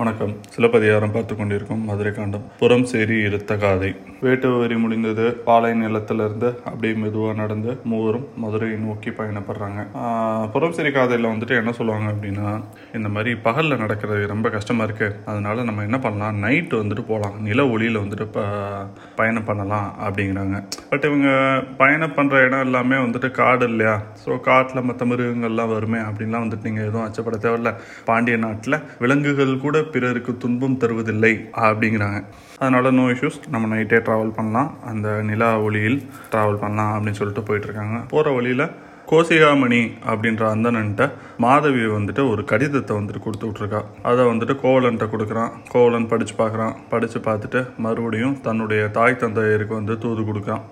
வணக்கம். சிலப்பதிகாரம் பார்த்து கொண்டிருக்கும் மதுரை காண்டம். புறம் சேரி இழுத்த காதை. வேட்டு வரி முடிந்தது. பாலை நிலத்திலிருந்து அப்படியே மெதுவாக நடந்து மூவரும் மதுரையை நோக்கி பயணப்படுறாங்க. புறம் சேரி காதையில் வந்துட்டு என்ன சொல்லுவாங்க அப்படின்னா இந்த மாதிரி பகலில் நடக்கிறது ரொம்ப கஷ்டமாக இருக்குது அதனால நம்ம என்ன பண்ணலாம்? நைட்டு வந்துட்டு போகலாம் நில ஒளியில் வந்துட்டு ப பயணம் பண்ணலாம் அப்படிங்கிறாங்க. பட் இவங்க பயணம் பண்ணுற இடம் எல்லாமே வந்துட்டு காடு இல்லையா? ஸோ காட்டில் மற்ற மிருகங்கள்லாம் வருமே அப்படின்லாம் வந்துட்டு நீங்கள் எதுவும் அச்சப்பட தேவையில்ல. பாண்டிய நாட்டில் விலங்குகள் கூட பிறருக்கு துன்பம் தருவதில்லை அப்படிங்கிறாங்க. அதனால் நோ இஷ்யூஸ் நம்ம நைட்டே ட்ராவல் பண்ணலாம். அந்த நிலா ஒளியில் ட்ராவல் பண்ணலாம் அப்படின்னு சொல்லிட்டு போயிட்டுருக்காங்க. போகிற வழியில் கோசிகாமணி அப்படின்ற அந்தனன்ட்ட மாதவி வந்துட்டு ஒரு கடிதத்தை வந்துட்டு கொடுத்து விட்ருக்கா அதை வந்துட்டு கோவலன்ட்ட கொடுக்குறான். கோவலன் படித்து பார்க்குறான். படித்து பார்த்துட்டு மறுபடியும் தன்னுடைய தாய் தந்தையருக்கு வந்து தூது கொடுக்குறான்.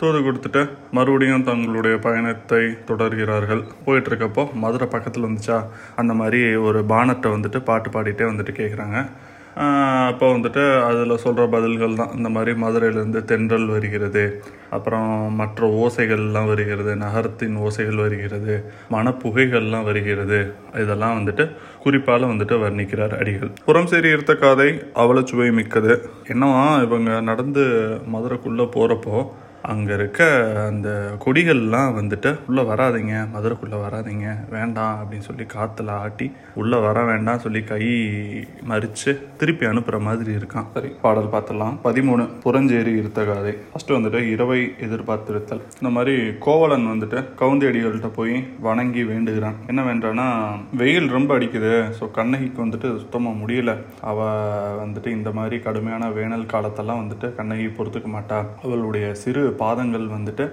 தூது கொடுத்துட்டு மறுபடியும் தங்களுடைய பயணத்தை தொடர்கிறார்கள். போயிட்டு இருக்கப்போ மதுரை பக்கத்தில் வந்துச்சா அந்த மாதிரி ஒரு பானட்டை வந்துட்டு பாட்டு பாடிட்டே வந்துட்டு கேட்குறாங்க அப்போ வந்துட்டு அதில் சொல்கிற பதில்கள் தான். இந்த மாதிரி மதுரையிலேருந்து தென்றல் வருகிறது. அப்புறம் மற்ற ஓசைகள்லாம் வருகிறது. நகரத்தின் ஓசைகள் வருகிறது. மனப்புகைகள்லாம் வருகிறது. இதெல்லாம் வந்துட்டு குறிப்பால் வந்துட்டு வர்ணிக்கிறார் அடிகள். புறம் சரி இருத்த காதை அவ்வளோ சுவை மிக்கது. என்னவா இவங்க நடந்து மதுரைக்குள்ளே போகிறப்போ அங்கே இருக்க அந்த கொடிகள்லாம் வந்துட்டு உள்ளே வராதீங்க மதுரைக்குள்ளே வராதீங்க வேண்டாம் அப்படின்னு சொல்லி காற்றுல ஆட்டி உள்ளே வர வேண்டாம் சொல்லி கை மறித்து திருப்பி அனுப்புகிற மாதிரி இருக்கான். சரி பாடல் பார்த்துடலாம் பதிமூணு புறஞ்சேரி இருத்த காதை ஃபஸ்ட்டு வந்துட்டு இரவை எதிர்பார்த்திருத்தல். இந்த மாதிரி கோவலன் வந்துட்டு கவுந்தேடிகள்கிட்ட போய் வணங்கி வேண்டுகிறான். என்ன வேண்டான்னா வெயில் ரொம்ப அடிக்குது ஸோ கண்ணகிக்கு வந்துட்டு சுத்தமாக முடியல. அவள் வந்துட்டு இந்த மாதிரி கடுமையான வேனல் காலத்தெல்லாம் வந்துட்டு கண்ணகி பொறுத்துக்க மாட்டா. அவளுடைய சிறு பாதங்கள் வந்துட்டு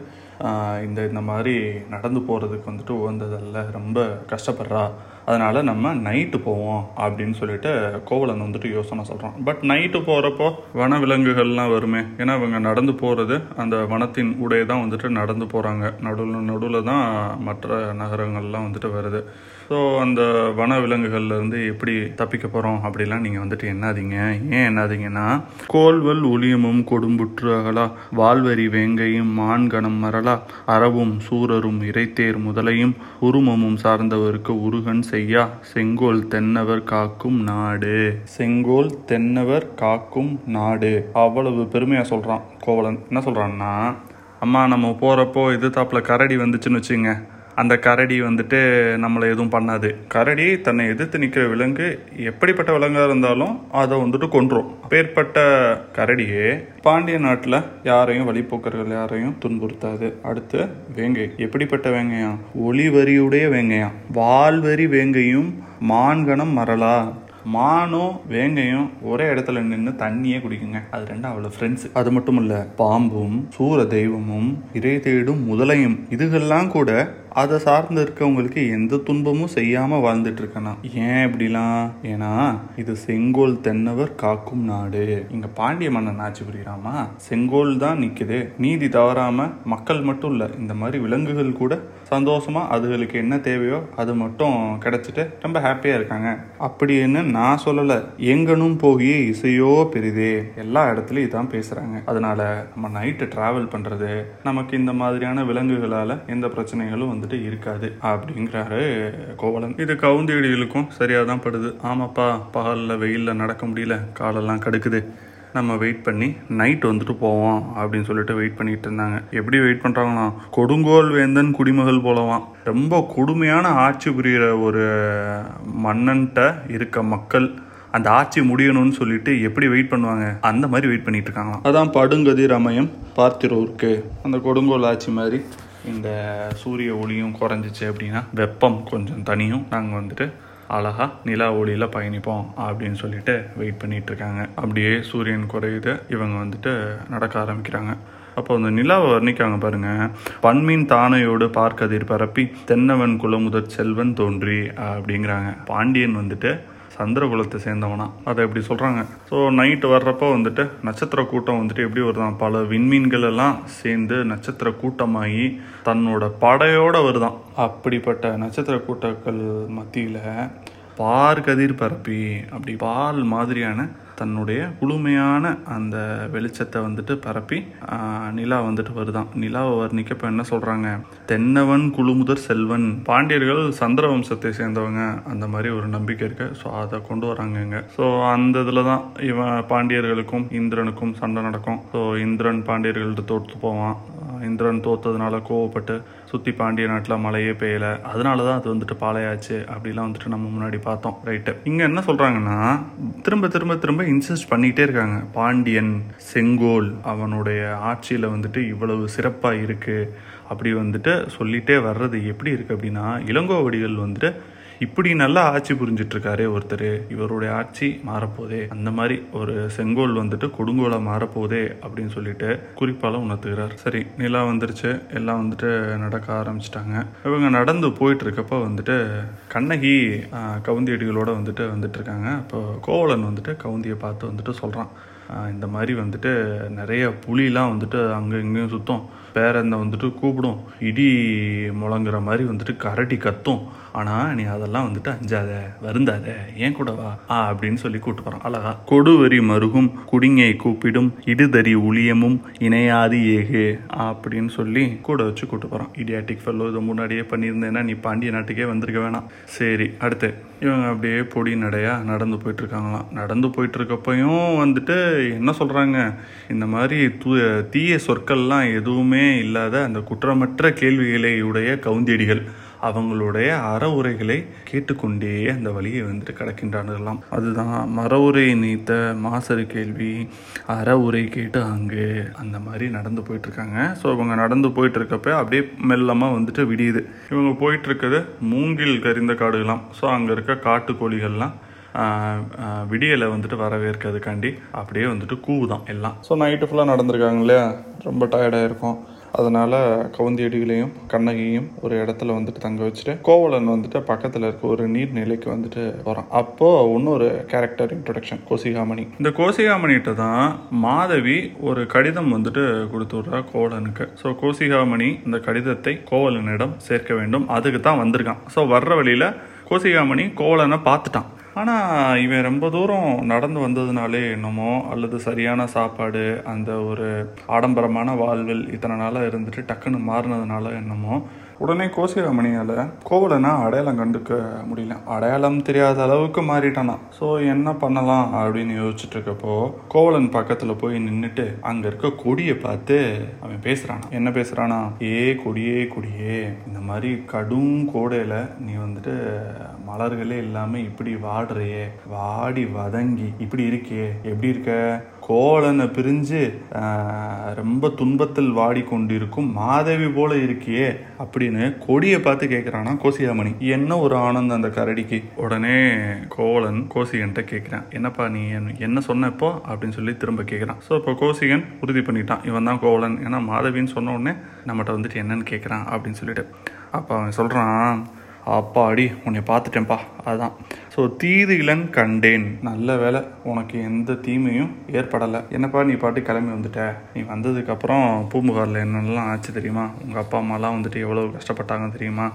இந்த இந்த மாதிரி நடந்து போகிறதுக்கு வந்துட்டு உகந்ததல்ல. ரொம்ப கஷ்டப்படுறா. அதனால் நம்ம நைட்டு போவோம் அப்படின்னு சொல்லிட்டு கோவலன் வந்துட்டு யோசனை சொல்கிறான் பட் நைட்டு போகிறப்போ வன விலங்குகள்லாம் வருமே. ஏன்னா இவங்க நடந்து போகிறது அந்த வனத்தின் ஊடே தான் வந்துட்டு நடந்து போகிறாங்க நடுவில் நடுவில் தான் மற்ற நகரங்கள்லாம் வந்துட்டு வருது. ஸோ அந்த வன இருந்து எப்படி தப்பிக்க போகிறோம் அப்படிலாம் நீங்கள் வந்துட்டு என்னாதீங்க ஏன் என்னாதீங்கன்னா கோல்வல் ஒளியமும் கொடும்புற்று அகலா வால்வரி வேங்கையும் மான்கணம் மரலா அறவும் சூரரும் இறைத்தேர் முதலையும் உருமமும் சார்ந்தவருக்கு உருகன் செய்யா செங்கோல் தென்னவர் காக்கும் நாடு. செங்கோல் தென்னவர் காக்கும் நாடு. அவ்வளவு பெருமையாக சொல்கிறான் கோவலன். என்ன சொல்கிறான்னா அம்மா நம்ம போகிறப்போ இது தாப்பில் கரடி வந்துச்சுன்னு வச்சுங்க அந்த கரடி வந்துட்டு நம்மளை எதுவும் பண்ணாது. கரடி தன்னை எதிர்த்து நிற்கிற விலங்கு எப்படிப்பட்ட விலங்காக இருந்தாலும் அதை வந்துட்டு கொன்றும். அப்பேற்பட்ட கரடியே பாண்டிய நாட்டில் யாரையும் வழிபோக்கர்கள் யாரையும் துன்புறுத்தாது. அடுத்து வேங்கை. எப்படிப்பட்ட வேங்கையாம் ஒளிவரியுடைய வேங்கையா? வால்வரி வேங்கையும் மான்கணம் மரலா? மானும் வேங்கையும் ஒரே இடத்துல நின்று தண்ணியே குடிக்குங்க. அது ரெண்டும் அவ்வளோ ஃப்ரெண்ட்ஸ் அது மட்டும் இல்லை பாம்பும் சூர தெய்வமும் இறை தேடும் முதலையும் இதுகெல்லாம் கூட அதை சார்ந்து இருக்கவங்களுக்கு எந்த துன்பமும் செய்யாம வாழ்ந்துட்டு இருக்கனா ஏன் இப்படிலாம்? ஏன்னா இது செங்கோல் தென்னவர் காக்கும் நாடு. இங்க பாண்டிய மன்னன் ஆட்சி புரியுறாமா செங்கோல் தான் நிக்குது. நீதி தவறாம மக்கள் மட்டும் இல்ல இந்த மாதிரி விலங்குகள் கூட சந்தோஷமா அதுகளுக்கு என்ன தேவையோ அது மட்டும் கிடைச்சிட்டு ரொம்ப ஹாப்பியா இருக்காங்க. அப்படின்னு நான் சொல்லல. எங்கனும் போகிய இசையோ பெரிதே. எல்லா இடத்துலயும் இதான் பேசுறாங்க. அதனால நம்ம நைட்டு டிராவல் பண்றது நமக்கு இந்த மாதிரியான விலங்குகளால எந்த பிரச்சனைகளும் வந்துட்டு இருக்காது அப்படிங்கிறாரு கோவலன். இது கவுந்தியடிகளுக்கும் சரியாக தான் படுது. ஆமாப்பா பகல்ல வெயிலில் நடக்க முடியல. காலெல்லாம் கடுக்குது. நம்ம வெயிட் பண்ணி நைட் வந்துட்டு போவோம் அப்படின்னு சொல்லிட்டு வெயிட் பண்ணிட்டு இருந்தாங்க. எப்படி வெயிட் பண்ணுறாங்கன்னா கொடுங்கோல் வேந்தன் குடிமகள் போலவாம். ரொம்ப கொடுமையான ஆட்சி புரிகிற ஒரு மன்னன்ட்ட இருக்க மக்கள் அந்த ஆட்சி முடியணும்னு சொல்லிட்டு எப்படி வெயிட் பண்ணுவாங்க? அந்த மாதிரி வெயிட் பண்ணிட்டு இருக்காங்களாம். அதான் படுங்கதி ரமயம் பார்த்திரோருக்கு. அந்த கொடுங்கோல் ஆட்சி மாதிரி. இந்த சூரிய ஒளியும் குறைஞ்சிச்சு அப்படின்னா வெப்பம் கொஞ்சம் தனியும். நாங்கள் வந்துட்டு அழகா நிலா ஒளியில் பயணிப்போம் அப்படின்னு சொல்லிட்டு வெயிட் பண்ணிட்டு இருக்காங்க. அப்படியே சூரியன் குறையுது. இவங்க வந்துட்டு நடக்க ஆரம்பிக்கிறாங்க. அப்போ அந்த நிலாவை வர்ணிக்காங்க பாருங்க. பன்மீன் தானையோடு பார்க்கதிர் பரப்பி தென்னவன் குலமுதற் செல்வன் தோன்றி அப்படிங்கிறாங்க. பாண்டியன் வந்துட்டு சந்திரகுலத்தை சேர்ந்தவனா. அதை எப்படி சொல்கிறாங்க ஸோ நைட்டு வர்றப்போ வந்துட்டு நட்சத்திர கூட்டம் வந்துட்டு எப்படி வருதான்? பல விண்மீன்கள் எல்லாம் சேர்ந்து நட்சத்திர கூட்டமாகி தன்னோட படையோடு வருதான். அப்படிப்பட்ட நட்சத்திர கூட்டங்கள் மத்தியில் பார் கதிர் பரப்பி அப்படி பால் மாதிரியான தன்னுடைய குளுமையான அந்த வெளிச்சத்தை வந்துட்டு பரப்பி நிலா வந்துட்டு வருதான். நிலாவை வர்ணிக்கப்ப என்ன சொல்கிறாங்க தென்னவன் குழுமுதர் செல்வன். பாண்டியர்கள் சந்திர வம்சத்தை சேர்ந்தவங்க. அந்த மாதிரி ஒரு நம்பிக்கை இருக்கு. ஸோ அதை கொண்டு வராங்க இங்க. ஸோ அந்த இதில் தான் இவன் பாண்டியர்களுக்கும் இந்திரனுக்கும் சண்டை நடக்கும். ஸோ இந்திரன் பாண்டியர்கள்ட்ட தோற்று போவான். இந்திரன் தோத்ததுனால கோவப்பட்டு சுற்றி பாண்டிய நாட்டில் மழையே பெய்யல. அதனால தான் அது வந்துட்டு பாலையாச்சு. அப்படிலாம் வந்துட்டு நம்ம முன்னாடி பார்த்தோம். ரைட்டு இங்கே என்ன சொல்கிறாங்கன்னா திரும்ப திரும்ப திரும்ப இன்சிஸ்ட் பண்ணிகிட்டே இருக்காங்க. பாண்டியன் செங்கோல் அவனுடைய ஆட்சியில் வந்துட்டு இவ்வளவு சிறப்பாக இருக்குது அப்படி வந்துட்டு சொல்லிகிட்டே வர்றது எப்படி இருக்குது அப்படின்னா இளங்கோவடிகள் வந்துட்டு இப்படி நல்லா ஆட்சி புரிஞ்சிட்டு இருக்காரே ஒருத்தர் இவருடைய ஆட்சி மாறப்போதே அந்த மாதிரி ஒரு செங்கோல் வந்துட்டு கொடுங்கோலாக மாறப்போதே அப்படின்னு சொல்லிட்டு குறிப்பால உணர்த்துகிறார். சரி நிலா வந்துருச்சு எல்லாம் வந்துட்டு நடக்க ஆரம்பிச்சிட்டாங்க. இவங்க நடந்து போயிட்டு இருக்கப்போ வந்துட்டு கண்ணகி ஆஹ், கவுந்தியடிகளோட வந்துட்டு வந்துட்டு இருக்காங்க அப்போ கோவலன் வந்துட்டு கவுந்தியை பார்த்து வந்துட்டு சொல்றான். இந்த மாதிரி வந்துட்டு நிறைய புலிலாம் வந்துட்டு அங்கே இங்கேயும் சுத்தம். பேரனை வந்துட்டு கூப்பிடும். இடி முழங்குற மாதிரி வந்துட்டு கரடி கத்தும். ஆனால் நீ அதெல்லாம் வந்துட்டு அஞ்சாத வருந்தாத ஏன் கூட வா ஆ அப்படின்னு சொல்லி கூப்பிட்டு போகிறான் அழகா. கொடுவரி மருகும் குடிங்கை கூப்பிடும் இடுதறி உளியமும் இணையாது ஏகு அப்படின்னு சொல்லி கூட வச்சு கூப்பிட்டு போகிறான் இடியாட்டிக் ஃபெல்லோ இதை முன்னாடியே பண்ணியிருந்தேன்னா நீ பாண்டிய நாட்டுக்கே வந்திருக்க வேணாம். சரி அடுத்து. இவங்க அப்படியே பொடி நடையா நடந்து போயிட்டுருக்காங்களாம். நடந்து போயிட்டுருக்கப்பையும் வந்துட்டு என்ன சொல்கிறாங்க இந்த மாதிரி தூ தீய சொற்கள்லாம் எதுவுமே இல்லாத அந்த குற்றமற்ற கேள்விகளை உடைய கவுந்தியடிகள் அவங்களுடைய அறவுரைகளை கேட்டுக்கொண்டே அந்த வழியை வந்துட்டு கடக்கின்றார்களாம் அதுதான் மர உரை நீத்த மாசறு கேள்வி அறவுரை கேட்டு அங்கு அந்த மாதிரி நடந்து போயிட்டுருக்காங்க. ஸோ இவங்க நடந்து போயிட்டுருக்கப்ப அப்படியே மெல்லமாக வந்துட்டு விடியுது. இவங்க போயிட்டுருக்கிறது மூங்கில் கரிந்த காடுகளாம் ஸோ அங்கே இருக்க காட்டுக்கோழிகள்லாம் விடியலை வந்துட்டு வரவேற்கிறதுக்காண்டி அப்படியே வந்துட்டு கூவுதான் எல்லாம். ஸோ நைட்டு ஃபுல்லாக நடந்திருக்காங்க இல்லையா? ரொம்ப டயர்டாக இருக்கும் அதனால கவுந்தியடிகளையும் கண்ணகியையும் ஒரு இடத்துல வந்துட்டு தங்க வச்சுட்டு கோவலன் வந்துட்டு பக்கத்தில் இருக்க ஒரு நீர்நிலைக்கு வந்துட்டு வரான். அப்போ இன்னொரு கேரக்டர் இன்ட்ரொடக்ஷன் கோசிகாமணி. இந்த கோசிகாமணிகிட்ட தான் மாதவி ஒரு கடிதம் வந்துட்டு கொடுத்து விட்றா கோவலனுக்கு. ஸோ கோசிகாமணி இந்த கடிதத்தை கோவலனிடம் சேர்க்க வேண்டும். அதுக்கு தான் வந்திருக்கான். ஸோ வர்ற வழியில கோசிகாமணி கோவலனை பார்த்துட்டான். ஆனால் இவன் ரொம்ப தூரம் நடந்து வந்ததுனாலே என்னமோ அல்லது சரியான சாப்பாடு அந்த ஒரு ஆடம்பரமான வாழ்வில் இத்தனை நாளாக இருந்துட்டு டக்குன்னு மாறினதுனால என்னமோ உடனே கோசிகாமணியால் கோவலனா அடையாளம் கண்டுக்க முடியல. அடையாளம் தெரியாத அளவுக்கு மாறிட்டானா. ஸோ என்ன பண்ணலாம் அப்படின்னு யோசிச்சுட்டு இருக்கப்போ கோவலன் பக்கத்தில் போய் நின்றுட்டு அங்கே இருக்க கொடியை பார்த்து அவன் பேசுகிறானா என்ன பேசுகிறானா ஏ கொடியே கொடியே இந்த மாதிரி கடும் கோடையில் நீ வந்துட்டு மலர்களே இல்லாமல் இப்படி வாடுறையே வாடி வதங்கி இப்படி இருக்கே எப்படி இருக்க? கோலனை பிரிஞ்சு ரொம்ப துன்பத்தில் வாடி கொண்டிருக்கும் மாதவி போல இருக்கியே அப்படின்னு கொடியை பார்த்து கேட்குறானா கோசியாமணி. என்ன ஒரு ஆனந்தம் அந்த கரடிக்கு. உடனே கோவலன் கோசிகன்ட்ட கேட்குறான் என்னப்பா நீ என்ன- சொன்னப்போ அப்படின்னு சொல்லி திரும்ப கேட்குறான் ஸோ இப்போ கோசிகன் உறுதி பண்ணிட்டான். இவன் தான் கோவலன் ஏன்னா மாதவின்னு சொன்ன உடனே நம்மகிட்ட வந்துட்டு என்னன்னு கேட்குறான் அப்படின்னு சொல்லிட்டு. அப்போ அவன் சொல்கிறான் அப்பாடி உன்னை பார்த்துட்டேன்ப்பா. அதான். ஸோ தீது இளன் கண்டேன். நல்ல வேலை உனக்கு எந்த தீமையும் ஏற்படலை. என்னப்பா நீ பாட்டு கிளம்பி வந்துட்ட? நீ வந்ததுக்கப்புறம் பூம்புகாரில் என்னென்னலாம் ஆச்சு தெரியுமா? உங்கள் அப்பா அம்மாலாம் வந்துட்டு எவ்வளோ கஷ்டப்பட்டாங்க தெரியுமா?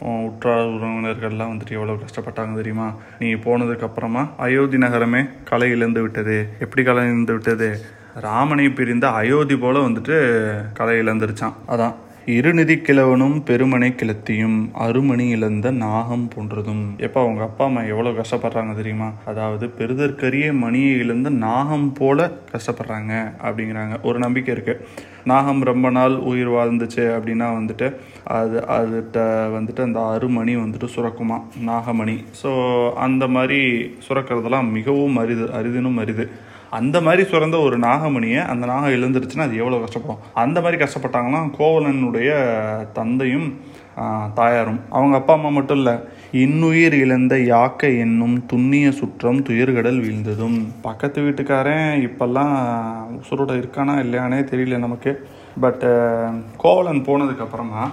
உன் உற்றார் உறவினர்கள்லாம் வந்துட்டு எவ்வளோ கஷ்டப்பட்டாங்க தெரியுமா? நீ போனதுக்கப்புறமா அயோத்தி நகரமே கலை இழந்து விட்டது. எப்படி கலை இழந்து விட்டது? ராமனை பிரிந்த அயோத்தி போல் வந்துட்டு கலை இழந்துருச்சான். அதான். இருநிதி கிழவனும் பெருமனை கிளத்தியும் அருமணி இழந்த நாகம் போன்றதும். எப்போ அவங்க அப்பா அம்மா எவ்வளோ கஷ்டப்படுறாங்க தெரியுமா? அதாவது பெருதற்கரிய மணியை இழந்த நாகம் போல கஷ்டப்படுறாங்க அப்படிங்கிறாங்க. ஒரு நம்பிக்கை இருக்கு. நாகம் ரொம்ப நாள் உயிர் வாழ்ந்துச்சு அப்படின்னா வந்துட்டு அது அதுகிட்ட வந்துட்டு அந்த அருமணி வந்துட்டு சுரக்குமா? நாகமணி. ஸோ அந்த மாதிரி சுரக்கிறதெல்லாம் மிகவும் அரிது அரிதினும் அரிது. அந்த மாதிரி சுரந்த ஒரு நாகமணியை அந்த நாகம் எழுந்துருச்சுன்னா அது எவ்வளோ கஷ்டப்படும்? அந்த மாதிரி கஷ்டப்பட்டாங்கன்னா கோவலனுடைய தந்தையும் தாயாரும் அவங்க அப்பா அம்மா மட்டும் இல்லை இன்னுயிர் இழந்த யாக்கை என்னும் துண்ணிய சுற்றம் துயர்கடல் வீழ்ந்ததும். பக்கத்து வீட்டுக்காரன் இப்போல்லாம் உசுரோட இருக்கானா இல்லையானே தெரியல நமக்கு. பட்டு கோவலன் போனதுக்கப்புறமா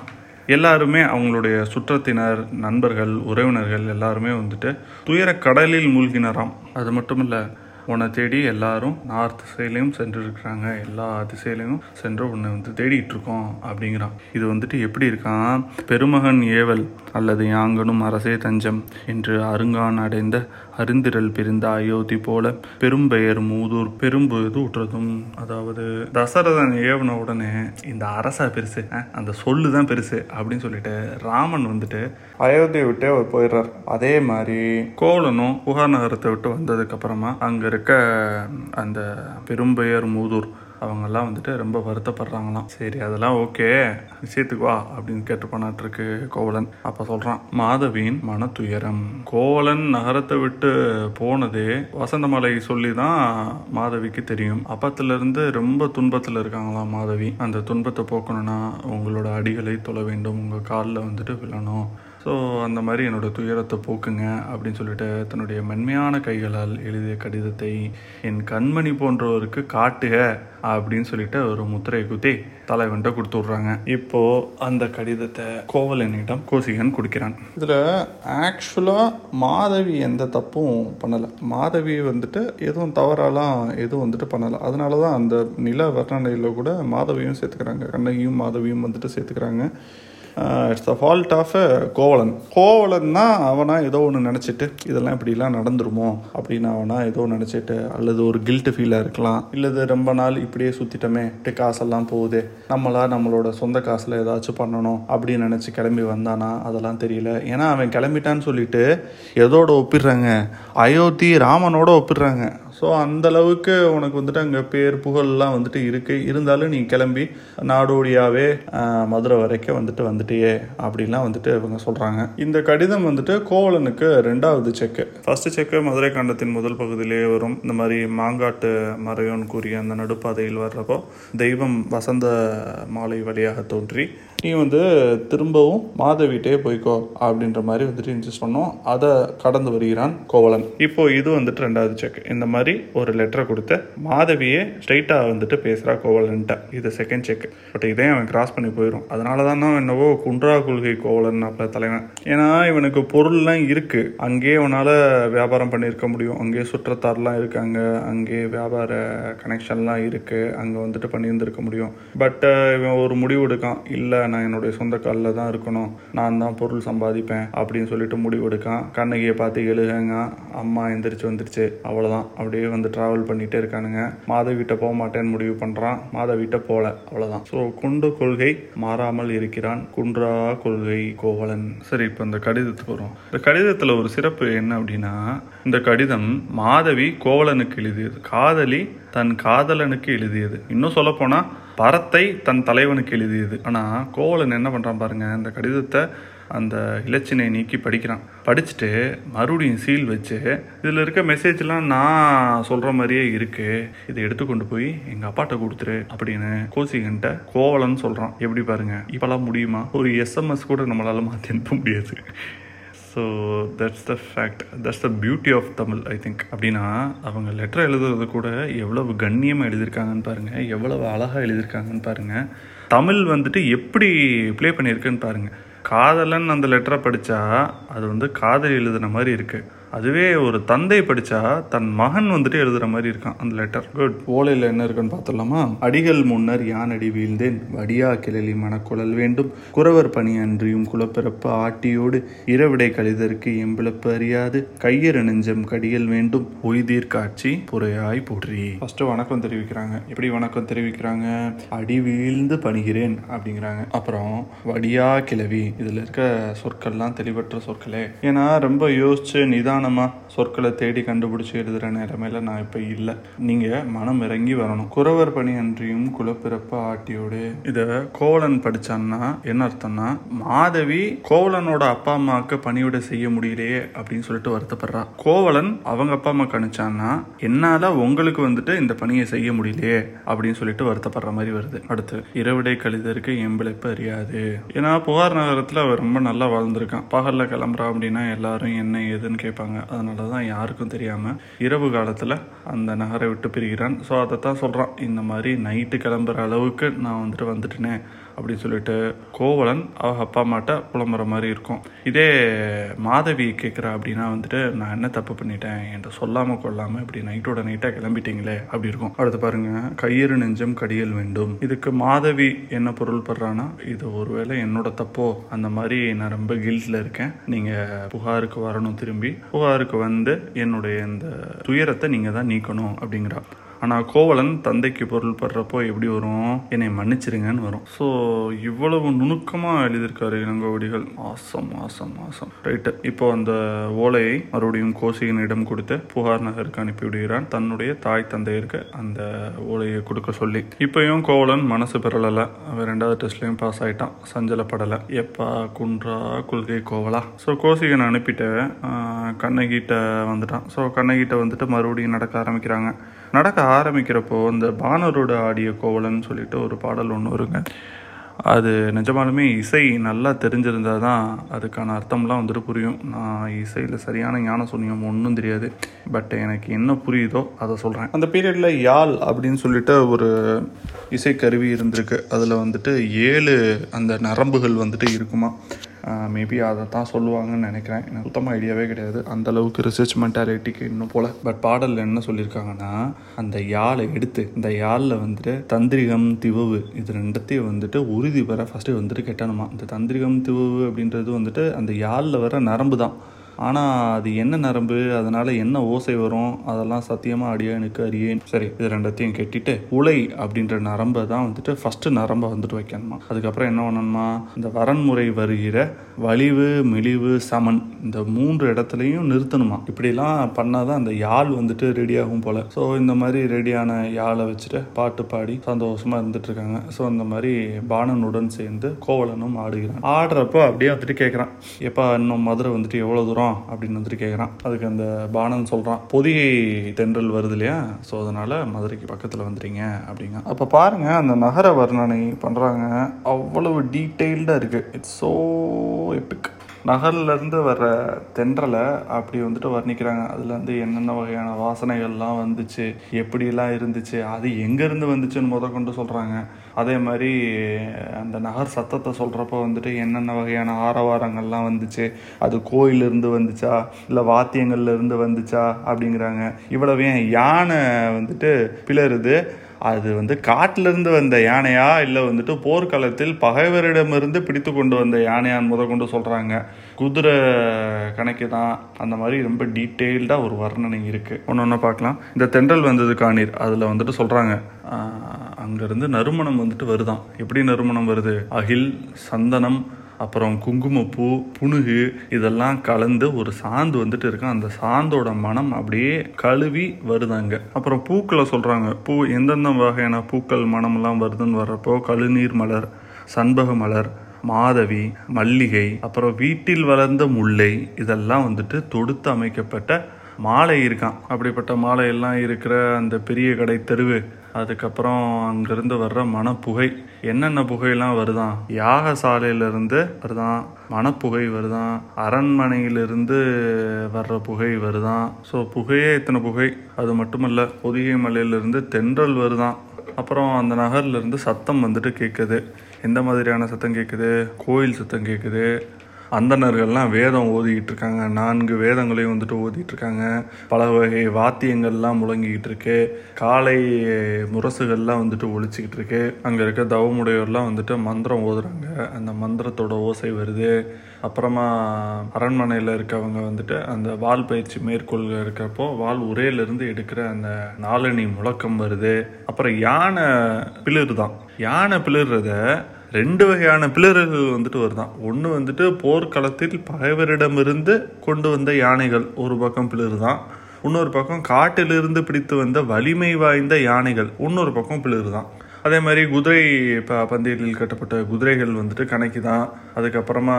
எல்லாருமே அவங்களுடைய சுற்றத்தினர் நண்பர்கள் உறவினர்கள் எல்லாருமே வந்துட்டு துயர கடலில் மூழ்கினராம். அது மட்டும் இல்லை உன்னை தேடி எல்லாரும் நார்த் சைட்லேயும் சென்றிருக்கிறாங்க. எல்லா திசையிலையும் சென்று உன்னை வந்து தேடிட்டு இருக்கோம் அப்படிங்கிறான். இது வந்துட்டு எப்படி இருக்கான்? பெருமகன் ஏவல். அல்லது யாங்கனும் அரசே தஞ்சம் என்று அருங்கான் அடைந்த அருந்திரல் பிரிந்த அயோத்தி போல பெரும்பெயர் மூதூர் பெரும்பொழுது உற்றதும் அதாவது தசரதன் ஏவன உடனே இந்த அரசா பெருசு அந்த சொல்லு தான் பெருசு அப்படின்னு சொல்லிட்டு ராமன் வந்துட்டு அயோத்தியை விட்டு அவர் போயிடுறார். அதே மாதிரி கோவலனும் புகார் நகரத்தை விட்டு வந்ததுக்கு அப்புறமா அங்க இருக்க அந்த பெரும்பெயர் மூதூர் அவங்கெல்லாம் வந்துட்டு ரொம்ப வருத்தப்படுறாங்களாம். சரி அதெல்லாம் ஓகே. விஷயத்துக்கு வா அப்படின்னு கேட்டு இருக்கு கோவலன். அப்ப சொல்றான் மாதவியின் மன துயரம் கோவலன் நகரத்தை விட்டு போனதே வசந்தமலை சொல்லி தான் மாதவிக்கு தெரியும். அப்பத்துல இருந்து ரொம்ப துன்பத்துல இருக்காங்களாம் மாதவி. அந்த துன்பத்தை போக்கணும்னா உங்களோட அடிகளை தொழ வேண்டும். உங்க காலில் வந்துட்டு விழணும். ஸோ அந்த மாதிரி என்னோட துயரத்தை போக்குங்க அப்படின்னு சொல்லிட்டு தன்னுடைய மென்மையான கைகளால் எழுதிய கடிதத்தை என் கண்மணி போன்றவருக்கு காட்டுக அப்படின்னு சொல்லிட்டு ஒரு முத்திரையை குத்தி தலைவன்ட்ட கொடுத்து விட்றாங்க இப்போ அந்த கடிதத்தை கோவலனிடம் கோசிகன் கொடுக்கிறான். இதில் ஆக்சுவலாக மாதவி எந்த தப்பும் பண்ணலை. மாதவி வந்துட்டு எதுவும் தவறாலாம் எதுவும் வந்துட்டு பண்ணலை. அதனால தான் அந்த நில வர்ணனையில் கூட மாதவியும் சேர்த்துக்கிறாங்க. கண்ணகியும் மாதவியும் வந்துட்டு சேர்த்துக்கிறாங்க. It's the fault of Kovalan Kovalan. தான் அவனா ஏதோ ஒன்று நினச்சிட்டு இதெல்லாம் இப்படிலாம் நடந்துருமோ? அப்படின்னு அவனா ஏதோ நினச்சிட்டு அல்லது ஒரு கில்ட்டு ஃபீலாக இருக்கலாம். இல்லது ரொம்ப நாள் இப்படியே சுற்றிட்டோமே காசெல்லாம் போகுது நம்மளா நம்மளோட சொந்த காசில் ஏதாச்சும் பண்ணணும் அப்படின்னு நினச்சி கிளம்பி வந்தானா? அதெல்லாம் தெரியல. ஏன்னா அவன் கிளம்பிட்டான்னு சொல்லிட்டு எதோட ஒப்பிடுறாங்க? அயோத்தி ராமனோட ஒப்பிடுறாங்க. ஸோ அந்தளவுக்கு உனக்கு வந்துட்டு அங்கே பேர் புகழ்லாம் வந்துட்டு இருக்கு. இருந்தாலும் நீ கிளம்பி நாடோடியாவே மதுரை வரைக்கும் வந்துட்டு வந்துட்டியே அப்படிலாம் வந்துட்டு இவங்க சொல்கிறாங்க இந்த கடிதம் வந்துட்டு கோவலனுக்கு ரெண்டாவது செக்கு. ஃபர்ஸ்ட் செக்கு மதுரை காண்டத்தின் முதல் பகுதியிலேயே வரும். இந்த மாதிரி மாங்காட்டு மறையோன்னு கூறிய அந்த நடுப்பாதையில் வர்றப்போ தெய்வம் வசந்த மாலை வழியாக தோன்றி நீ வந்து திரும்பவும் மாதவிட்டே போய்க்கோ அப்படின்ற மாதிரி வந்துட்டு இன்சிஸ்ட் பண்ணோம் அதை கடந்து வருகிறான் கோவலன். இப்போ இது வந்துட்டு ரெண்டாவது செக் இந்த மாதிரி ஒரு லெட்டரை கொடுத்து மாதவியே ஸ்ட்ரைட்டாக வந்துட்டு பேசுகிறா கோவலன்ட்ட. இது செகண்ட் செக் பட் இதே அவன் கிராஸ் பண்ணி போயிடும் அதனால தான் என்னவோ குன்றா கொள்கை கோவலன் அப்ப தலைவன். ஏன்னா இவனுக்கு பொருள்லாம் இருக்குது அங்கேயே அவனால் வியாபாரம் பண்ணியிருக்க முடியும். அங்கேயே சுற்றத்தாரெலாம் இருக்காங்க. அங்கேயே வியாபார கனெக்ஷன்லாம் இருக்குது அங்கே வந்துட்டு பண்ணியிருந்திருக்க முடியும். பட் இவன் ஒரு முடிவு எடுக்கான். இல்லை நான் என்னுடைய சொந்த காலில் தான் இருக்கணும். நான் தான் பொருள் சம்பாதிப்பேன் அப்படின்னு சொல்லிட்டு முடிவு எடுக்கான் கண்ணகியை பார்த்து எழுகங்க அம்மா எந்திரிச்சு வந்துருச்சு. அவ்வளோதான் அப்படியே வந்து ட்ராவல் பண்ணிகிட்டே இருக்கானுங்க. மாதவிட்ட போக மாட்டேன்னு முடிவு பண்ணுறான் மாதவிட்ட போல. அவ்வளோதான் ஸோ குண்டு கொள்கை மாறாமல் இருக்கிறான் குன்றா கொள்கை கோவலன். சரி இப்போ இந்த கடிதத்துக்கு வரும் இந்த கடிதத்தில் ஒரு சிறப்பு என்ன அப்படின்னா இந்த கடிதம் மாதவி கோவலனுக்கு எழுதியது. காதலி தன் காதலனுக்கு எழுதியது. இன்னும் சொல்லப்போனால் பரத்தை தன் தலைவனுக்கு எழுதியது. ஆனால் கோவலன் என்ன பண்ணுறான் பாருங்க இந்த கடிதத்தை அந்த இலச்சினை நீக்கி படிக்கிறான். படிச்சுட்டு மறுபடியும் சீல் வச்சு இதில் இருக்க மெசேஜ்லாம் நான் சொல்கிற மாதிரியே இருக்குது இதை எடுத்து கொண்டு போய் எங்கள் அப்பாட்ட கொடுத்துரு அப்படின்னு கோசிகன்ட்ட கோவலன் சொல்கிறான் எப்படி பாருங்க இப்போலாம் முடியுமா? ஒரு எஸ்எம்எஸ் கூட நம்மளால் மாற்றி அனுப்ப முடியாது. So that's the fact that's the beauty of Tamil I think அப்படின்னா அவங்க லெட்டர் எழுதுறது கூட எவ்வளவு கண்ணியமாக எழுதியிருக்காங்கன்னு பாருங்கள் எவ்வளவு அழகாக எழுதியிருக்காங்கன்னு பாருங்கள் தமிழ் வந்துட்டு எப்படி ப்ளே பண்ணியிருக்குன்னு பாருங்கள் காதலன் அந்த லெட்டரை படித்தா அது வந்து காதல் எழுதுன மாதிரி இருக்குது அதுவே ஒரு தந்தை படித்தா தன் மகன் வந்துட்டு எழுதுகிற மாதிரி இருக்கான் அந்த லெட்டர் குட் ஓலையில் என்ன இருக்குன்னு பார்த்துடலாமா? அடிகள் முன்னர் யானடி வீழ்ந்தேன். வடியா கிளலி மனக்குழல் வேண்டும். குறவர் பணி அன்றியும் குலப்பிறப்பு ஆட்டியோடு இரவிடை கழிதற்கு எம்பிழப்பு அறியாது. கையறு நெஞ்சம் கடியல் வேண்டும். ஒய்தீர் காட்சி புறையாய் போற்றி. ஃபர்ஸ்ட் வணக்கம் தெரிவிக்கிறாங்க. எப்படி வணக்கம் தெரிவிக்கிறாங்க? அடி வீழ்ந்து பணிகிறேன் அப்படிங்கிறாங்க. அப்புறம் வடியா கிளவி. இதில் இருக்க சொற்கள்லாம் தெளிவற்ற சொற்களே. ஏன்னா ரொம்ப யோசிச்சு நிதானமாக சொற்களை தேடி கண்டுபிடிச்சி எழுதுகிற நிலைமையில நான் இப்போ இல்லை. நீங்கள் மனம் இறங்கி வரணும். குறவர் பணி அன்றியும் குலப்பிறப்ப ஆட்டியோடு. இதை கோவலன் படிச்சான்னா என்ன அர்த்தம்னா மாதவி கோவலனோட அப்பா அம்மாவுக்கு பணியோட செய்ய முடியலையே அப்படின்னு சொல்லிட்டு வருத்தப்படுறா. கோவலன் அவங்க அப்பா அம்மா கணிச்சான்னா என்னால் உங்களுக்கு வந்துட்டு இந்த பணியை செய்ய முடியலையே அப்படின்னு சொல்லிட்டு வருத்தப்படுற மாதிரி வருது. அடுத்து இரவிடை கழிதற்கு எம்பிழைப்பு அறியாது. ஏன்னா புகார் நகரத்தில் அவர் ரொம்ப நல்லா வாழ்ந்திருக்கான். பகலில் கிளம்புறா அப்படின்னா எல்லாரும் என்ன ஏதுன்னு கேட்பாங்க. அதனால தான் யாருக்கும் தெரியாமல் இரவு காலத்தில் அந்த நகரை விட்டு பிரிகிறான். ஸோ அதை தான் சொல்கிறான் இந்த மாதிரி நைட்டு கிளம்புற அளவுக்கு நான் வந்துட்டு வந்துட்டேனே. அப்படின்னு சொல்லிட்டு கோவலன் அவங்க அப்பா அம்மாட்ட புலம்புற மாதிரி இருக்கும். இதே மாதவி கேட்குறா அப்படின்னா வந்துட்டு நான் என்ன தப்பு பண்ணிட்டேன்? என்கிட்ட சொல்லாமல் கொள்ளாமல் இப்படி நைட்டோட நைட்டாக கிளம்பிட்டீங்களே? அப்படி இருக்கும். அடுத்து பாருங்க கயிறு நெஞ்சம் கடியல் வேண்டும். இதுக்கு மாதவி என்ன பொருள் படுறான்னா இது ஒருவேளை என்னோட தப்போ? அந்த மாதிரி நான் ரொம்ப கில்ட்ல இருக்கேன். நீங்கள் புகாருக்கு வரணும் திரும்பி புகாருக்கு வந்து என்னுடைய இந்த துயரத்தை நீங்கள் தான் நீக்கணும் அப்படிங்கிறா. ஆனால் கோவலன் தந்தைக்கு பொருள் படுறப்போ எப்படி வரும்? என்னை மன்னிச்சிருங்கன்னு வரும். ஸோ இவ்வளவு நுணுக்கமாக எழுதியிருக்காரு Ilango Adigal. Awesome awesome awesome right இப்போ அந்த ஓலையை மறுபடியும் கோசிகனிடம் கொடுத்து புகார் நகருக்கு அனுப்பிவிடுகிறான். தன்னுடைய தாய் தந்தையருக்கு அந்த ஓலையை கொடுக்க சொல்லி. இப்பயும் கோவலன் மனசு பெறலை அவன் ரெண்டாவது டெஸ்ட்லையும் பாஸ் ஆகிட்டான் சஞ்சலப்படலை. எப்பா குன்றா கொள்கை கோவலா? ஸோ கோசிகன் அனுப்பிட்டு கண்ணகிட்ட வந்துட்டான். ஸோ கண்ணகிட்ட வந்துட்டு மறுபடியும் நடக்க ஆரம்பிக்கிறாங்க. நடக்க ஆரம்பிக்கிறப்போ இந்த பானரோட ஆடிய கோவலன் சொல்லிட்டு ஒரு பாடல் ஒன்று வருங்க. அது நிஜமாலுமே இசை நல்லா தெரிஞ்சிருந்தால் தான் அதுக்கான அர்த்தம்லாம் வந்துட்டு புரியும். நான் இசையில் சரியான ஞான சூன்யம் ஒன்றும் தெரியாது. பட் எனக்கு என்ன புரியுதோ அதை சொல்கிறேன் அந்த பீரியடில் யாழ் அப்படின்னு சொல்லிட்டு ஒரு இசைக்கருவி இருந்திருக்கு. அதில் வந்துட்டு ஏழு அந்த நரம்புகள் வந்துட்டு இருக்குமா? மேபி அதை தான் சொல்லுவாங்கன்னு நினைக்கிறேன். எனக்கு சுத்தமாக ஐடியாவே கிடையாது. அந்த அளவுக்கு ரிசர்ச் மென்டாலிட்டிக்கு இன்னும் போல. பட் பாடலில் என்ன சொல்லியிருக்காங்கன்னா அந்த யாழை எடுத்து இந்த யாழில் வந்துட்டு தந்திரிகம் திவவு இது ரெண்டத்தையும் வந்துட்டு உறுதி பெற ஃபஸ்ட்டு வந்துட்டு கெட்டணுமா? இந்த தந்திரிகம் திவவு அப்படின்றது வந்துட்டு அந்த யாழில் வர நரம்பு தான் ஆனால் அது என்ன நரம்பு அதனால் என்ன ஓசை வரும் அதெல்லாம் சத்தியமாக அடியனுக்கு அறியேன் சரி இது ரெண்டத்தையும் கெட்டிட்டு உலை அப்படின்ற நரம்பை தான் வந்துட்டு ஃபஸ்ட்டு நரம்பை வந்துட்டு வைக்கணுமா? அதுக்கப்புறம் என்ன பண்ணணுமா? இந்த வரன்முறை வருகிற வலிவு மெலிவு சமன் இந்த மூன்று இடத்துலையும் நிறுத்தணுமா? இப்படிலாம் பண்ணால் தான் அந்த யாழ் வந்துட்டு ரெடி ஆகும் போல். ஸோ இந்த மாதிரி ரெடியான யாழை வச்சுட்டு பாட்டு பாடி சந்தோஷமாக இருந்துட்டு இருக்காங்க. ஸோ அந்த மாதிரி பாணனுடன் சேர்ந்து கோவலனும் ஆடுகிறான். ஆடுறப்போ அப்படியே வந்துட்டு கேட்குறான் எப்பா இன்னும் மதுரை வந்துட்டு எவ்வளோ தூரம்? அப்படின்னு வந்துட்டு கேட்குறான் அதுக்கு அந்த பானன் சொல்கிறான் பொதிகை தென்றல் வருது இல்லையா? ஸோ அதனால் மதுரைக்கு பக்கத்தில் வந்துடுங்க அப்படிங்க. அப்போ பாருங்கள் அந்த நகர வர்ணனை பண்ணுறாங்க அவ்வளவு டீட்டெயில்டாக இருக்குது இட்ஸ் ஸோ எபிக் நகர்லேருந்து வர்ற தென்றலை அப்படி வந்துட்டு வர்ணிக்கிறாங்க. அதுலேருந்து என்னென்ன வகையான வாசனைகள்லாம் வந்துச்சு? எப்படிலாம் இருந்துச்சு? அது எங்கேருந்து வந்துச்சுன்னு முத கொண்டு சொல்கிறாங்க அதே மாதிரி அந்த நகர் சத்தத்தை சொல்கிறப்போ வந்துட்டு என்னென்ன வகையான ஆரவாரங்கள்லாம் வந்துச்சு? அது கோயிலிருந்து வந்துச்சா? இல்லை வாத்தியங்கள்லேருந்து வந்துச்சா? அப்படிங்கிறாங்க. இவ்வளவு ஏன் யானை வந்துட்டு பிளருது. அது வந்து காட்டிலிருந்து வந்த யானையா? இல்லை வந்துட்டு போர்க்களத்தில் பகைவரிடமிருந்து பிடித்து கொண்டு வந்த யானையான் முத கொண்டு சொல்கிறாங்க குதிரை கணக்கு தான். அந்த மாதிரி ரொம்ப டீட்டெயில்டாக ஒரு வர்ணனை இருக்குது ஒன்று ஒன்று பார்க்கலாம். இந்த தென்றல் வந்தது காணீர். அதில் வந்துட்டு சொல்கிறாங்க அங்கேருந்து நறுமணம் வந்துட்டு வருதான். எப்படி நறுமணம் வருது? அகில் சந்தனம் அப்புறம் குங்குமப்பூ புணுகு இதெல்லாம் கலந்து ஒரு சாந்து வந்துட்டு இருக்கும் அந்த சாந்தோட மனம் அப்படியே கழுவி வருதாங்க அப்புறம் பூக்களை சொல்கிறாங்க பூ எந்தெந்த வகையான பூக்கள் மனம்லாம் வருதுன்னு வர்றப்போ கழுநீர் மலர் சண்பக மலர் மாதவி மல்லிகை அப்புறம் வீட்டில் வளர்ந்த முல்லை இதெல்லாம் வந்துட்டு தொடுத்து அமைக்கப்பட்ட மாலை இருக்கான். அப்படிப்பட்ட மாலையெல்லாம் இருக்கிற அந்த பெரிய கடை தெருவு அதுக்கப்புறம் அங்கிருந்து வர்ற மணப்புகை என்னென்ன புகையெல்லாம் வருதான்? யாகசாலையிலிருந்து வருதான். மணப்புகை வருதான். அரண்மனையிலிருந்து வர்ற புகை வருதான். ஸோ புகையே இத்தனை புகை. அது மட்டுமல்ல பொதிகை மலையிலிருந்து தென்றல் வருதான். அப்புறம் அந்த நகர்லேருந்து சத்தம் வந்துட்டு கேட்குது. எந்த மாதிரியான சத்தம் கேட்குது? கோயில் சத்தம் கேட்குது. அந்தணர்கள்லாம் வேதம் ஓதிக்கிட்டு இருக்காங்க நான்கு வேதங்களையும் வந்துட்டு ஓதிட்டு இருக்காங்க பல வகை வாத்தியங்கள்லாம் முழங்கிக்கிட்டு இருக்கு காலை முரசுகள்லாம் வந்துட்டு ஒழிச்சிக்கிட்டு இருக்கு அங்கே இருக்க தவமுடையோர்லாம் வந்துட்டு மந்திரம் ஓதுறாங்க. அந்த மந்திரத்தோட ஓசை வருது. அப்புறமா அரண்மனையில் இருக்கவங்க வந்துட்டு அந்த வால் பயிற்சி மேற்கொள்க இருக்கிறப்போ வால் உரையிலிருந்து எடுக்கிற அந்த நாலணி முழக்கம் வருது. அப்புறம் யானை பிளிர் தான் யானை பிளிர்றத ரெண்டு வகையான பிளர்கள் வந்துட்டு வருதான். ஒன்று வந்துட்டு போர்க்களத்தில் பகைவரிடமிருந்து கொண்டு வந்த யானைகள் ஒரு பக்கம் பிளர் தான் இன்னொரு பக்கம் காட்டிலிருந்து பிடித்து வந்த வலிமை வாய்ந்த யானைகள் இன்னொரு பக்கம் பிளர் தான் அதே மாதிரி குதிரை ப பந்தயத்தில் கட்டப்பட்ட குதிரைகள் வந்துட்டு கணக்கு தான் அதுக்கப்புறமா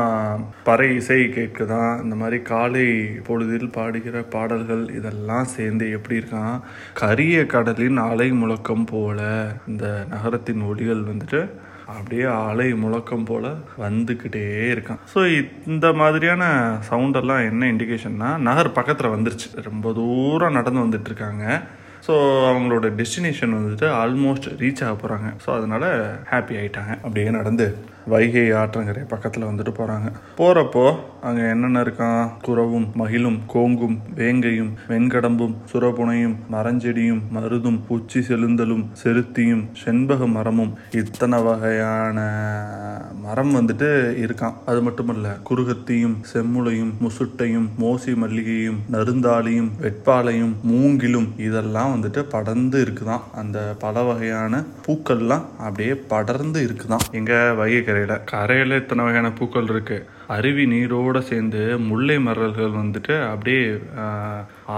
பறை இசை கேட்க தான் இந்த மாதிரி காலை பொழுதில் பாடுகிற பாடல்கள் இதெல்லாம் சேர்ந்து எப்படி இருக்கான்? கரிய கடலின் அலை முழக்கம் போல இந்த நகரத்தின் ஒளிகள் வந்துட்டு அப்படியே அலை முழக்கம் போல் வந்துக்கிட்டே இருக்கான். ஸோ இந்த மாதிரியான சவுண்டெல்லாம் என்ன இண்டிகேஷன்னா நகர் பக்கத்தில் வந்துருச்சு. ரொம்ப தூரம் நடந்து வந்துட்டுருக்காங்க ஸோ அவங்களோட டெஸ்டினேஷன் வந்துட்டு ஆல்மோஸ்ட் ரீச் ஆக போகிறாங்க ஸோ அதனால் ஹாப்பி ஆகிட்டாங்க அப்படியே நடந்து வைகை ஆற்றங்கரை பக்கத்தில் வந்துட்டு போகிறாங்க போகிறப்போ அங்கே என்னென்ன இருக்கான் குறவும் மகிழும் கோங்கும் வேங்கையும் வெண்கடம்பும் சுரபுனையும் மரஞ்செடியும் மருதும் பூச்சி செலுந்தலும் செருத்தியும் செண்பக மரமும். இத்தனை வகையான மரம் வந்துட்டு இருக்கான் அது மட்டும் இல்லை குருகத்தியும் செம்முளையும் முசுட்டையும் மோசி மல்லிகையும் நருந்தாளியும் வெட்பாலையும் மூங்கிலும் இதெல்லாம் வந்துட்டு படர்ந்து இருக்குதான். அந்த பல வகையான பூக்கள்லாம் அப்படியே படர்ந்து இருக்குதாம் எங்கள் வைகை கரையில். கரையில் இத்தனை வகையான பூக்கள் இருக்குது அருவி நீரோடு சேர்ந்து முல்லை மரல்கள் வந்துட்டு அப்படியே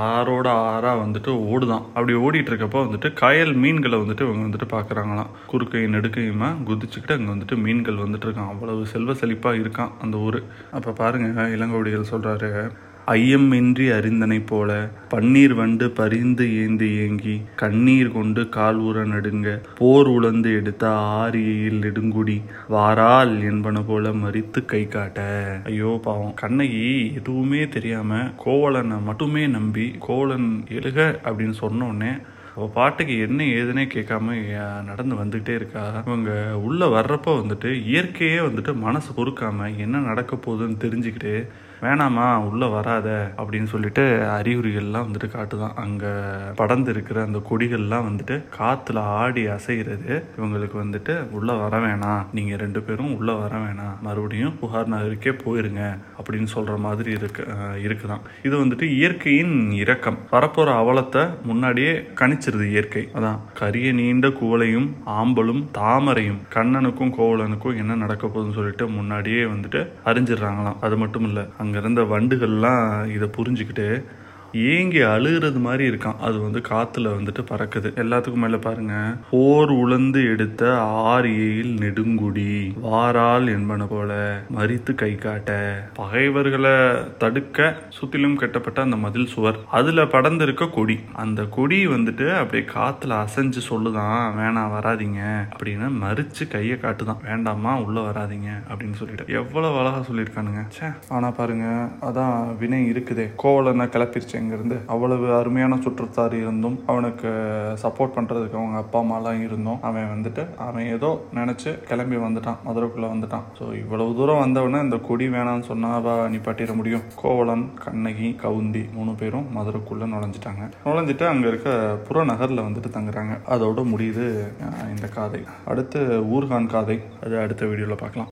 ஆறோட ஆறா வந்துட்டு ஓடுதான். அப்படி ஓடிட்டு இருக்கப்போ வந்துட்டு கயல் மீன்களை வந்துட்டு இவங்க வந்துட்டு பார்க்குறாங்களாம் குறுக்கையும் நெடுக்கையுமா குதிச்சுக்கிட்டு அங்கே வந்துட்டு மீன்கள் வந்துட்டு இருக்கான். அவ்வளவு செல்வ செழிப்பாக இருக்கான் அந்த ஊர். அப்போ பாருங்க இளங்கோடிகள் சொல்றாரு ஐயமின்றி அறிந்தனை போல பன்னீர் வண்டு பரிந்து ஏந்தி ஏங்கி கண்ணீர் கொண்டு கால் உற நடுங்க போர் உழந்து எடுத்த ஆரியையில் நெடுங்குடி வாரால் என்பன போல மறித்து கை காட்ட. ஐயோ பாவம். கண்ணகி எதுவுமே தெரியாம கோவலனை மட்டுமே நம்பி கோவலன் எழுக அப்படின்னு சொன்னோடனே அவள் பாட்டுக்கு என்ன ஏதுனே கேட்காம நடந்து வந்துகிட்டே இருக்கா. இவங்க உள்ள வர்றப்போ வந்துட்டு இயற்கையே வந்துட்டு மனசு பொறுக்காம என்ன நடக்க போகுதுன்னு தெரிஞ்சுக்கிட்டு வேணாமா உள்ளே வராத அப்படின்னு சொல்லிட்டு அறிகுறிகள்லாம் வந்துட்டு காட்டுதான். அங்கே படர்ந்து இருக்கிற அந்த கொடிகள்லாம் வந்துட்டு காற்றுல ஆடி அசைகிறது. இவங்களுக்கு வந்துட்டு உள்ளே வர வேணாம். நீங்கள் ரெண்டு பேரும் உள்ளே வர வேணாம். மறுபடியும் புகார் நகருக்கே போயிருங்க அப்படின்னு சொல்கிற மாதிரி இருக்கு இருக்குதான். இது வந்துட்டு இயற்கையின் இரக்கம். வரப்போகிற அவலத்தை முன்னாடியே கணிச்சிருது இயற்கை. அதான் கரிய நீண்ட குவளையும் ஆம்பலும் தாமரையும் கண்ணனுக்கும் கோவலனுக்கும் என்ன நடக்க போகுதுன்னு சொல்லிட்டு முன்னாடியே வந்துட்டு அறிஞ்சிடுறாங்களாம். அது மட்டும் இல்லை அங்கே இருந்த வண்டுகள்லாம் இதை புரிஞ்சுக்கிட்டு ஏங்கி அழுகிறது மாதிரி இருக்கான். அது வந்து காத்துல வந்துட்டு பறக்குது. எல்லாத்துக்கும் மேல பாருங்க. போர் உழந்து எடுத்த ஆரியில் நெடுங்குடி. வாரால் என்பன போல மறித்து கை காட்ட. பகைவர்களை தடுக்க சுத்திலும் கட்டப்பட்ட அந்த மதில் சுவர். அதுல படர்ந்திருக்க கொடி. அந்த கொடி வந்துட்டு அப்படியே காத்துல அசைஞ்சு சொல்லுதான் வேணாம் வராதீங்க அப்படின்னு மறிச்சு கையை காட்டுதான். வேண்டாமா உள்ள வராதீங்க அப்படின்னு சொல்லிட்டு. எவ்வளவு அழகா சொல்லியிருக்கானுங்க. ச்சே. ஆனா பாருங்க அதான் வினை இருக்குதே. கோவலனை கிளப்பிருச்சு. இங்கேருந்து அவ்வளவு அருமையான சுற்றத்தார் இருந்தும் அவனுக்கு சப்போர்ட் பண்ணுறதுக்கு அவங்க அப்பா அம்மாலாம் இருந்தும் அவன் வந்துட்டு அவன் ஏதோ நினச்சி கிளம்பி வந்துட்டான் மதுரைக்குள்ளே வந்துட்டான். ஸோ இவ்வளவு தூரம் வந்தவொடனே இந்த கொடி வேணாம்னு சொன்னாவா நிப்பாட்டிட முடியும்? கோவலன் கண்ணகி கவுந்தி மூணு பேரும் மதுரைக்குள்ளே நுழைஞ்சிட்டாங்க. நுழைஞ்சிட்டு அங்கே இருக்க புறநகரில் வந்துட்டு தங்குறாங்க. அதோட முடியுது இந்த காதை. அடுத்து ஊர்கான் காதை. அது அடுத்த வீடியோவில் பார்க்கலாம்.